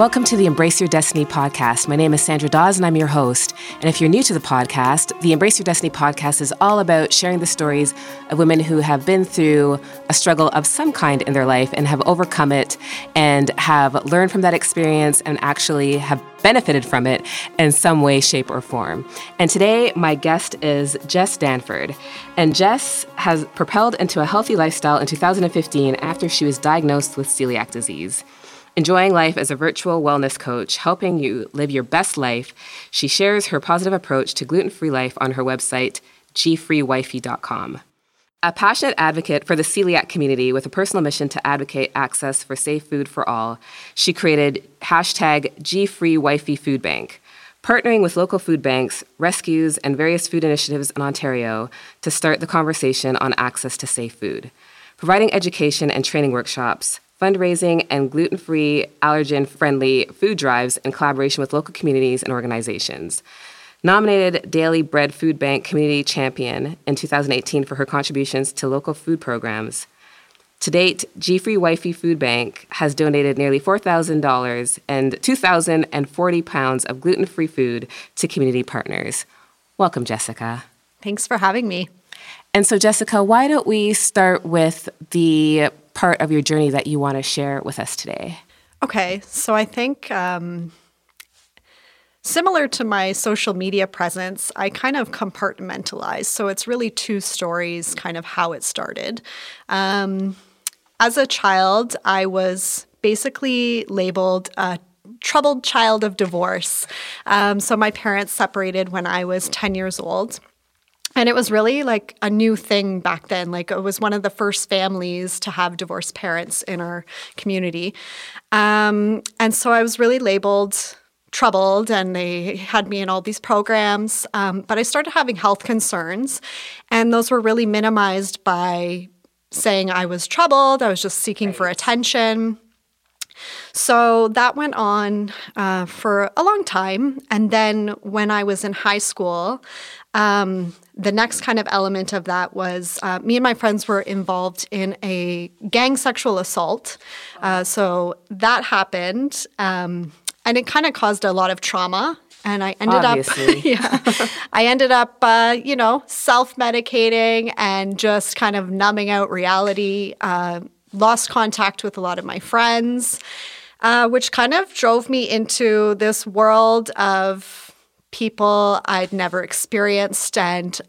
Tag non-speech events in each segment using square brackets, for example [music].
Welcome to the Embrace Your Destiny podcast. My name is Sandra Dawes and I'm your host. And if you're new to the podcast, the Embrace Your Destiny podcast is all about sharing the stories of women who have been through a struggle of some kind in their life and have overcome it and have learned from that experience and actually have benefited from it in some way, shape, or form. And today, my guest is Jess Danford. And Jess has propelled into a healthy lifestyle in 2015 after she was diagnosed with celiac disease. Enjoying life as a virtual wellness coach, helping you live your best life, she shares her positive approach to gluten free life on her website, gfreewifey.com. A passionate advocate for the celiac community with a personal mission to advocate access for safe food for all, she created hashtag GFreeWifey partnering with local food banks, rescues, and various food initiatives in Ontario to start the conversation on access to safe food. Providing education and training workshops, fundraising, and gluten free, allergen friendly food drives in collaboration with local communities and organizations. Nominated Daily Bread Food Bank Community Champion in 2018 for her contributions to local food programs. To date, G Free Wifey Food Bank has donated nearly $4,000 and 2,040 pounds of gluten free food to community partners. Welcome, Jessica. Thanks for having me. And so, Jessica, why don't we start with the part of your journey that you want to share with us today? Okay, so I think um, Similar to my social media presence, I kind of compartmentalize. So it's really two stories, kind of how it started. Um, as a child, I was basically labeled a troubled child of divorce. Um, so my parents separated when I was 10 years old. And it was really like a new thing back then. Like it was one of the first families to have divorced parents in our community. Um, and so I was really labeled troubled and they had me in all these programs. Um, but I started having health concerns, and those were really minimized by saying I was troubled, I was just seeking right. for attention. So that went on uh, for a long time. And then when I was in high school, um, the next kind of element of that was uh, me and my friends were involved in a gang sexual assault. Uh, so that happened. Um, and it kind of caused a lot of trauma and I ended Obviously. up, [laughs] yeah, I ended up, uh, you know, self medicating and just kind of numbing out reality. Uh, lost contact with a lot of my friends, uh, which kind of drove me into this world of people I'd never experienced and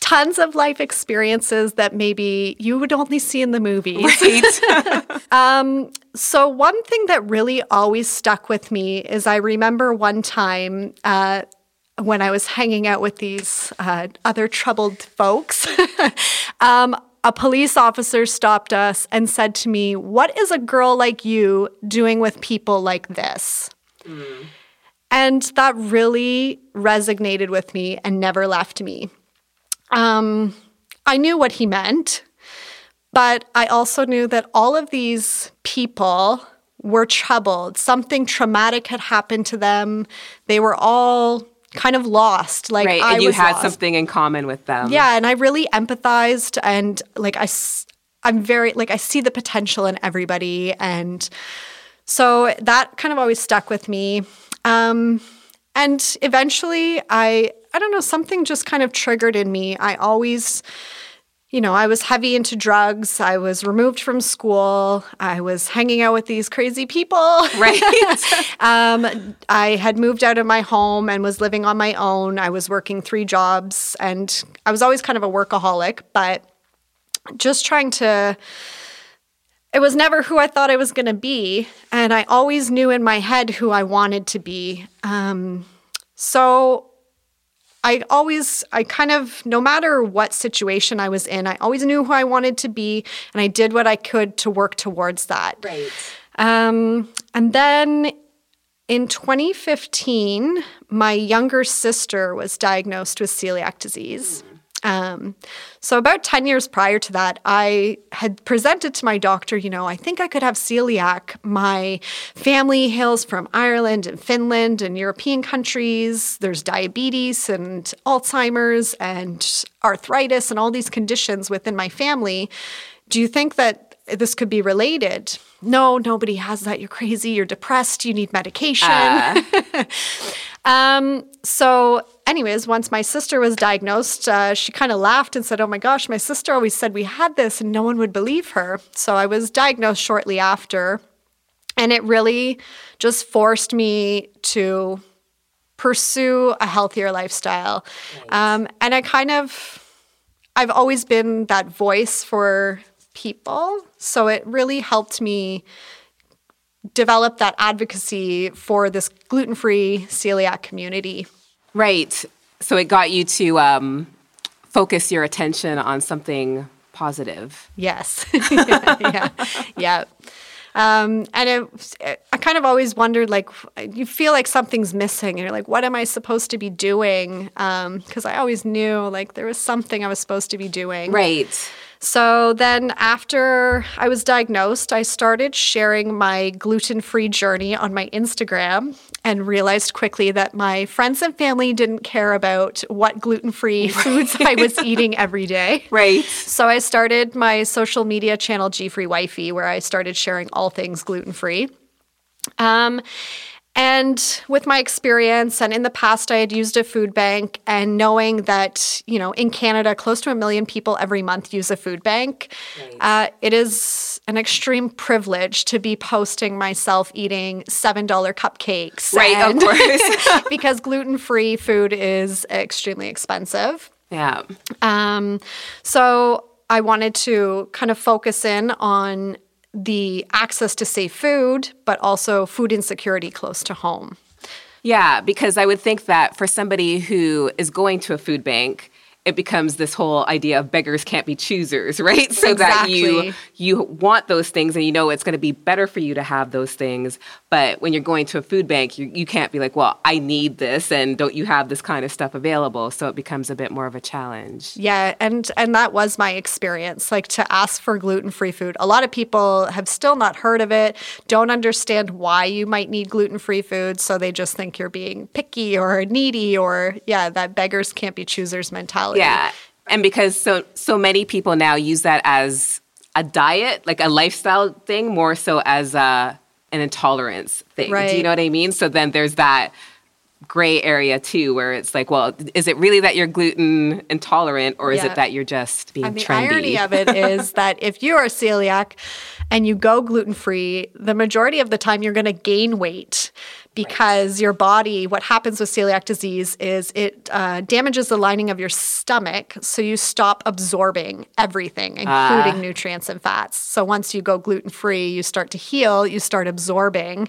tons of life experiences that maybe you would only see in the movies. Right. [laughs] [laughs] um, so, one thing that really always stuck with me is I remember one time. Uh, when I was hanging out with these uh, other troubled folks, [laughs] um, a police officer stopped us and said to me, What is a girl like you doing with people like this? Mm. And that really resonated with me and never left me. Um, I knew what he meant, but I also knew that all of these people were troubled. Something traumatic had happened to them. They were all kind of lost. Like right, I and you had lost. something in common with them. Yeah, and I really empathized, and like I, I'm very like I see the potential in everybody, and so that kind of always stuck with me. Um, and eventually, I I don't know something just kind of triggered in me. I always you know, I was heavy into drugs. I was removed from school. I was hanging out with these crazy people. [laughs] Right. um, I had moved out of my home and was living on my own. I was working three jobs and I was always kind of a workaholic, but just trying to it was never who I thought I was going to be. And I always knew in my head who I wanted to be. Um, so I always, I kind of, no matter what situation I was in, I always knew who I wanted to be. And I did what I could to work towards that. Right. Um, and then in 2015, my younger sister was diagnosed with celiac disease. Mm. Um, so, about 10 years prior to that, I had presented to my doctor, you know, I think I could have celiac. My family hails from Ireland and Finland and European countries. There's diabetes and Alzheimer's and arthritis and all these conditions within my family. Do you think that this could be related. No, nobody has that. You're crazy. You're depressed. You need medication. Uh. [laughs] um, so, anyways, once my sister was diagnosed, uh, she kind of laughed and said, Oh my gosh, my sister always said we had this and no one would believe her. So, I was diagnosed shortly after. And it really just forced me to pursue a healthier lifestyle. Um, and I kind of, I've always been that voice for people. So it really helped me develop that advocacy for this gluten free celiac community. Right. So it got you to um, focus your attention on something positive. Yes. [laughs] yeah. yeah. Um, and it, I kind of always wondered, like, you feel like something's missing, and you're like, what am I supposed to be doing? Because um, I always knew, like, there was something I was supposed to be doing. Right. So then, after I was diagnosed, I started sharing my gluten free journey on my Instagram and realized quickly that my friends and family didn't care about what gluten free [laughs] foods I was eating every day. Right. So I started my social media channel, G Free Wifey, where I started sharing all things gluten free. Um, and with my experience, and in the past, I had used a food bank, and knowing that, you know, in Canada, close to a million people every month use a food bank, right. uh, it is an extreme privilege to be posting myself eating $7 cupcakes. Right, and, of [laughs] course. [laughs] because gluten free food is extremely expensive. Yeah. Um, so I wanted to kind of focus in on the access to safe food, but also food insecurity close to home. Yeah, because I would think that for somebody who is going to a food bank, it becomes this whole idea of beggars can't be choosers, right? So exactly. that you you want those things and you know it's going to be better for you to have those things. But when you're going to a food bank, you, you can't be like, well, I need this and don't you have this kind of stuff available? So it becomes a bit more of a challenge. Yeah, and and that was my experience. Like to ask for gluten-free food. A lot of people have still not heard of it, don't understand why you might need gluten-free food, so they just think you're being picky or needy or yeah, that beggars can't be choosers mentality. Yeah. And because so so many people now use that as a diet, like a lifestyle thing, more so as a an intolerance thing. Right. Do you know what I mean? So then there's that gray area too, where it's like, well, is it really that you're gluten intolerant, or is Yeah. it that you're just being And the trendy? irony of it [laughs] is that if you are celiac and you go gluten free, the majority of the time you're going to gain weight because your body, what happens with celiac disease is it uh, damages the lining of your stomach. So you stop absorbing everything, including nutrients and fats. So once you go gluten free, you start to heal, you start absorbing.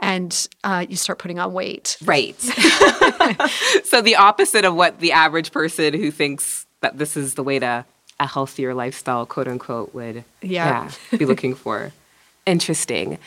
And uh, you start putting on weight. Right. [laughs] so the opposite of what the average person who thinks that this is the way to a healthier lifestyle, quote unquote, would Yeah. be looking for. Interesting.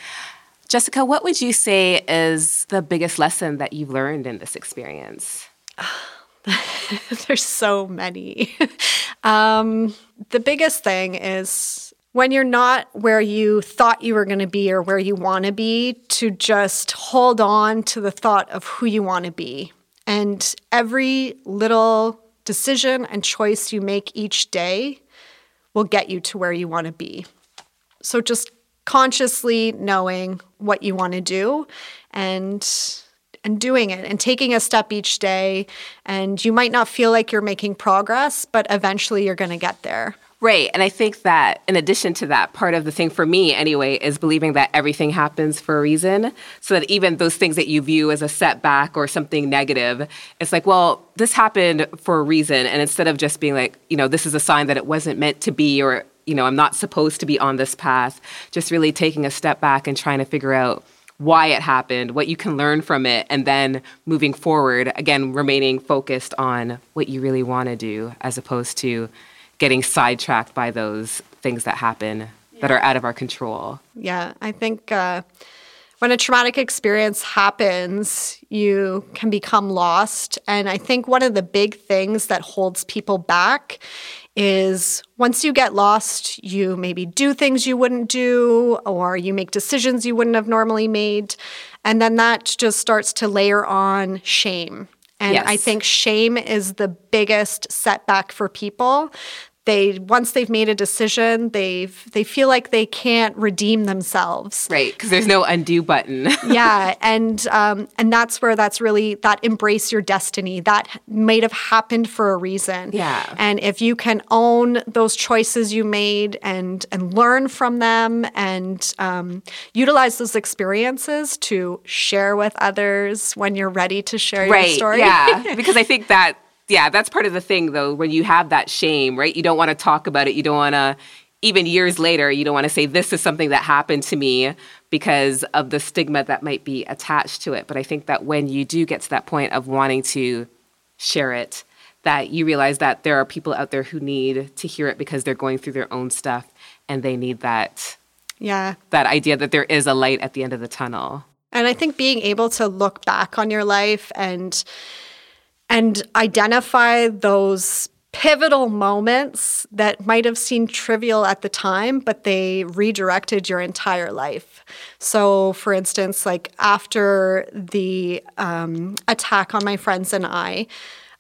Jessica, what would you say is the biggest lesson that you've learned in this experience? [sighs] There's so many. [laughs] um, the biggest thing is when you're not where you thought you were going to be or where you want to be, to just hold on to the thought of who you want to be. And every little decision and choice you make each day will get you to where you want to be. So just consciously knowing what you want to do and and doing it and taking a step each day and you might not feel like you're making progress but eventually you're going to get there Right. And I think that in addition to that, part of the thing for me anyway is believing that everything happens for a reason. So that even those things that you view as a setback or something negative, it's like, well, this happened for a reason. And instead of just being like, you know, this is a sign that it wasn't meant to be or, you know, I'm not supposed to be on this path, just really taking a step back and trying to figure out why it happened, what you can learn from it, and then moving forward, again, remaining focused on what you really want to do as opposed to getting sidetracked by those things that happen that are out of our control. yeah i think uh, when a traumatic experience happens you can become lost and i think one of the big things that holds people back is once you get lost, you maybe do things you wouldn't do, or you make decisions you wouldn't have normally made. And then that just starts to layer on shame. And I think shame is the biggest setback for people. They once they've made a decision, they've they feel like they can't redeem themselves. Right, because there's no undo button. [laughs] yeah, and um, and that's where that's really that embrace your destiny. That might have happened for a reason. Yeah. And if you can own those choices you made and and learn from them and um, utilize those experiences to share with others when you're ready to share right, your story. Yeah, [laughs] because I think that yeah, that's part of the thing though. When you have that shame, right? You don't want to talk about it. You don't want to even years later, you don't want to say this is something that happened to me because of the stigma that might be attached to it. But I think that when you do get to that point of wanting to share it, that you realize that there are people out there who need to hear it because they're going through their own stuff and they need that yeah that idea that there is a light at the end of the tunnel and i think being able to look back on your life and and identify those pivotal moments that might have seemed trivial at the time, but they redirected your entire life. So, for instance, like after the um, attack on my friends and I,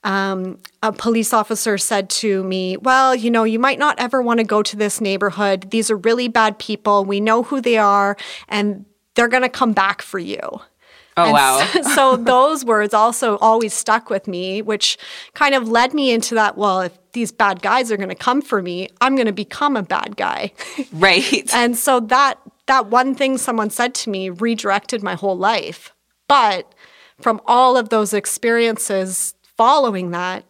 um, a police officer said to me, Well, you know, you might not ever want to go to this neighborhood. These are really bad people. We know who they are, and they're going to come back for you. Oh, and wow. So, so [laughs] those words also always stuck with me, which kind of led me into that. Well, if these bad guys are going to come for me, I'm going to become a bad guy. [laughs] Right. and so that that one thing someone said to me redirected my whole life. But from all of those experiences following that,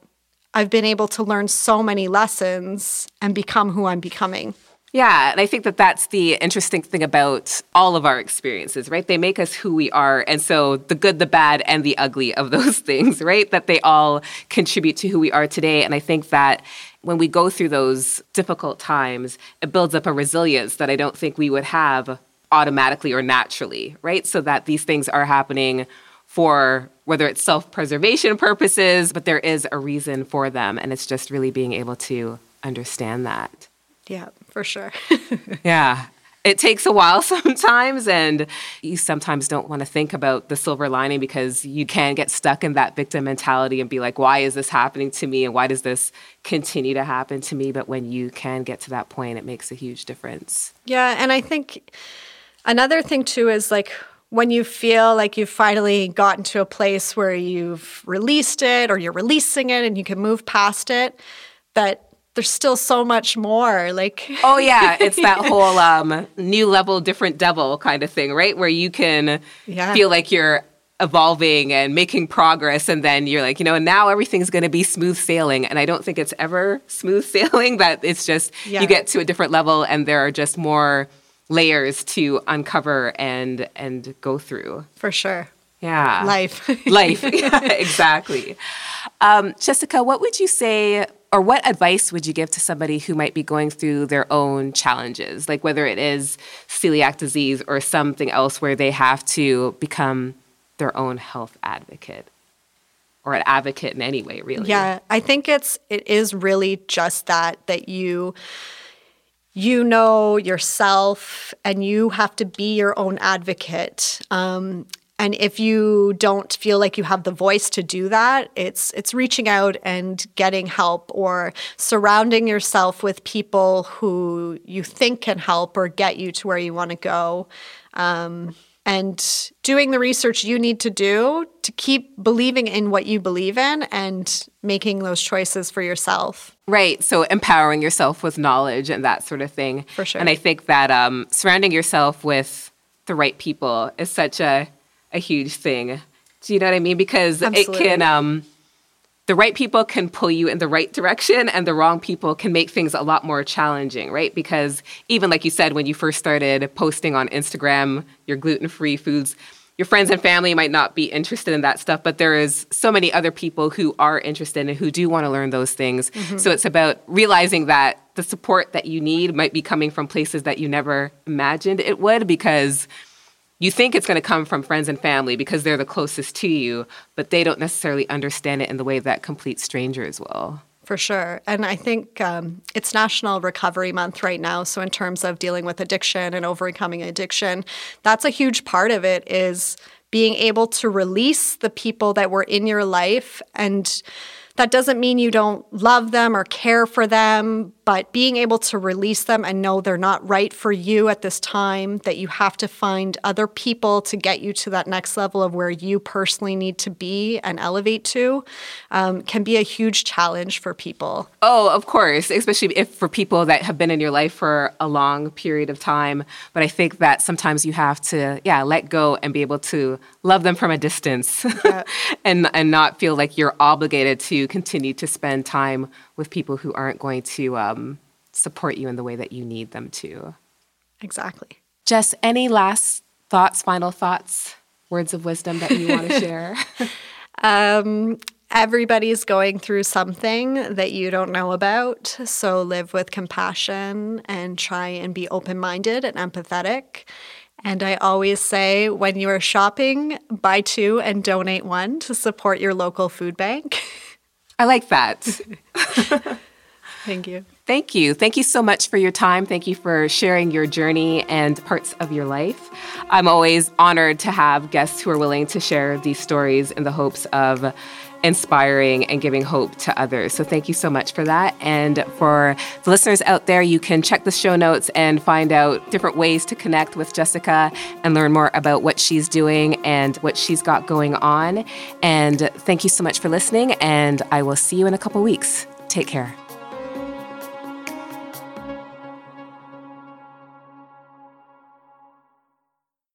I've been able to learn so many lessons and become who I'm becoming. Yeah, and I think that that's the interesting thing about all of our experiences, right? They make us who we are. And so the good, the bad, and the ugly of [laughs] those things, right? That they all contribute to who we are today. And I think that when we go through those difficult times, it builds up a resilience that I don't think we would have automatically or naturally, right? So that these things are happening for whether it's self preservation purposes, but there is a reason for them. And it's just really being able to understand that. Yeah, for sure. [laughs] yeah. It takes a while [laughs] sometimes, and you sometimes don't want to think about the silver lining because you can get stuck in that victim mentality and be like, why is this happening to me? And why does this continue to happen to me? But when you can get to that point, it makes a huge difference. Yeah. And I think another thing too is like, when you feel like you've finally gotten to a place where you've released it or you're releasing it and you can move past it, that there's still so much more like oh yeah it's that [laughs] whole um, new level different devil kind of thing right? Where you can yeah. feel like you're evolving and making progress and then you're like you know now everything's going to be smooth sailing. And i don't think it's ever [laughs] smooth sailing that it's just yeah. you get to a different level and there are just more layers to uncover and and go through. For sure. Yeah. Life. Life. Yeah, [laughs] exactly. Um, jessica what would you say or what advice would you give to somebody who might be going through their own challenges, like whether it is celiac disease or something else where they have to become their own health advocate or an advocate in any way, really? Yeah, I think it's it is really just that that you you know yourself and you have to be your own advocate. Um, and if you don't feel like you have the voice to do that, it's it's reaching out and getting help or surrounding yourself with people who you think can help or get you to where you want to go. Um, and doing the research you need to do to keep believing in what you believe in and making those choices for yourself. Right. So empowering yourself with knowledge and that sort of thing. For sure. And I think that um, surrounding yourself with the right people is such a a huge thing. Do you know what I mean? Because Absolutely. it can, um, the right people can pull you in the right direction, and the wrong people can make things a lot more challenging, right? Because even like you said, when you first started posting on Instagram your gluten free foods, your friends and family might not be interested in that stuff, but there is so many other people who are interested and who do want to learn those things. Mm-hmm. So it's about realizing that the support that you need might be coming from places that you never imagined it would because you think it's going to come from friends and family because they're the closest to you, but they don't necessarily understand it in the way that complete strangers will. For sure. And I think um, it's National Recovery Month right now. So, in terms of dealing with addiction and overcoming addiction, that's a huge part of it is being able to release the people that were in your life and that doesn't mean you don't love them or care for them, but being able to release them and know they're not right for you at this time, that you have to find other people to get you to that next level of where you personally need to be and elevate to, um, can be a huge challenge for people. Oh, of course, especially if for people that have been in your life for a long period of time. But I think that sometimes you have to, yeah, let go and be able to love them from a distance yeah. [laughs] and and not feel like you're obligated to continue to spend time with people who aren't going to um, support you in the way that you need them to. Exactly. Jess, any last thoughts, final thoughts, words of wisdom that you want to [laughs] share? [laughs] um, everybody's going through something that you don't know about. So live with compassion and try and be open minded and empathetic. And I always say when you are shopping, buy two and donate one to support your local food bank. [laughs] I like that. [laughs] Thank you. Thank you. Thank you so much for your time. Thank you for sharing your journey and parts of your life. I'm always honored to have guests who are willing to share these stories in the hopes of inspiring and giving hope to others. So thank you so much for that. And for the listeners out there, you can check the show notes and find out different ways to connect with Jessica and learn more about what she's doing and what she's got going on. And thank you so much for listening. And I will see you in a couple weeks. Take care.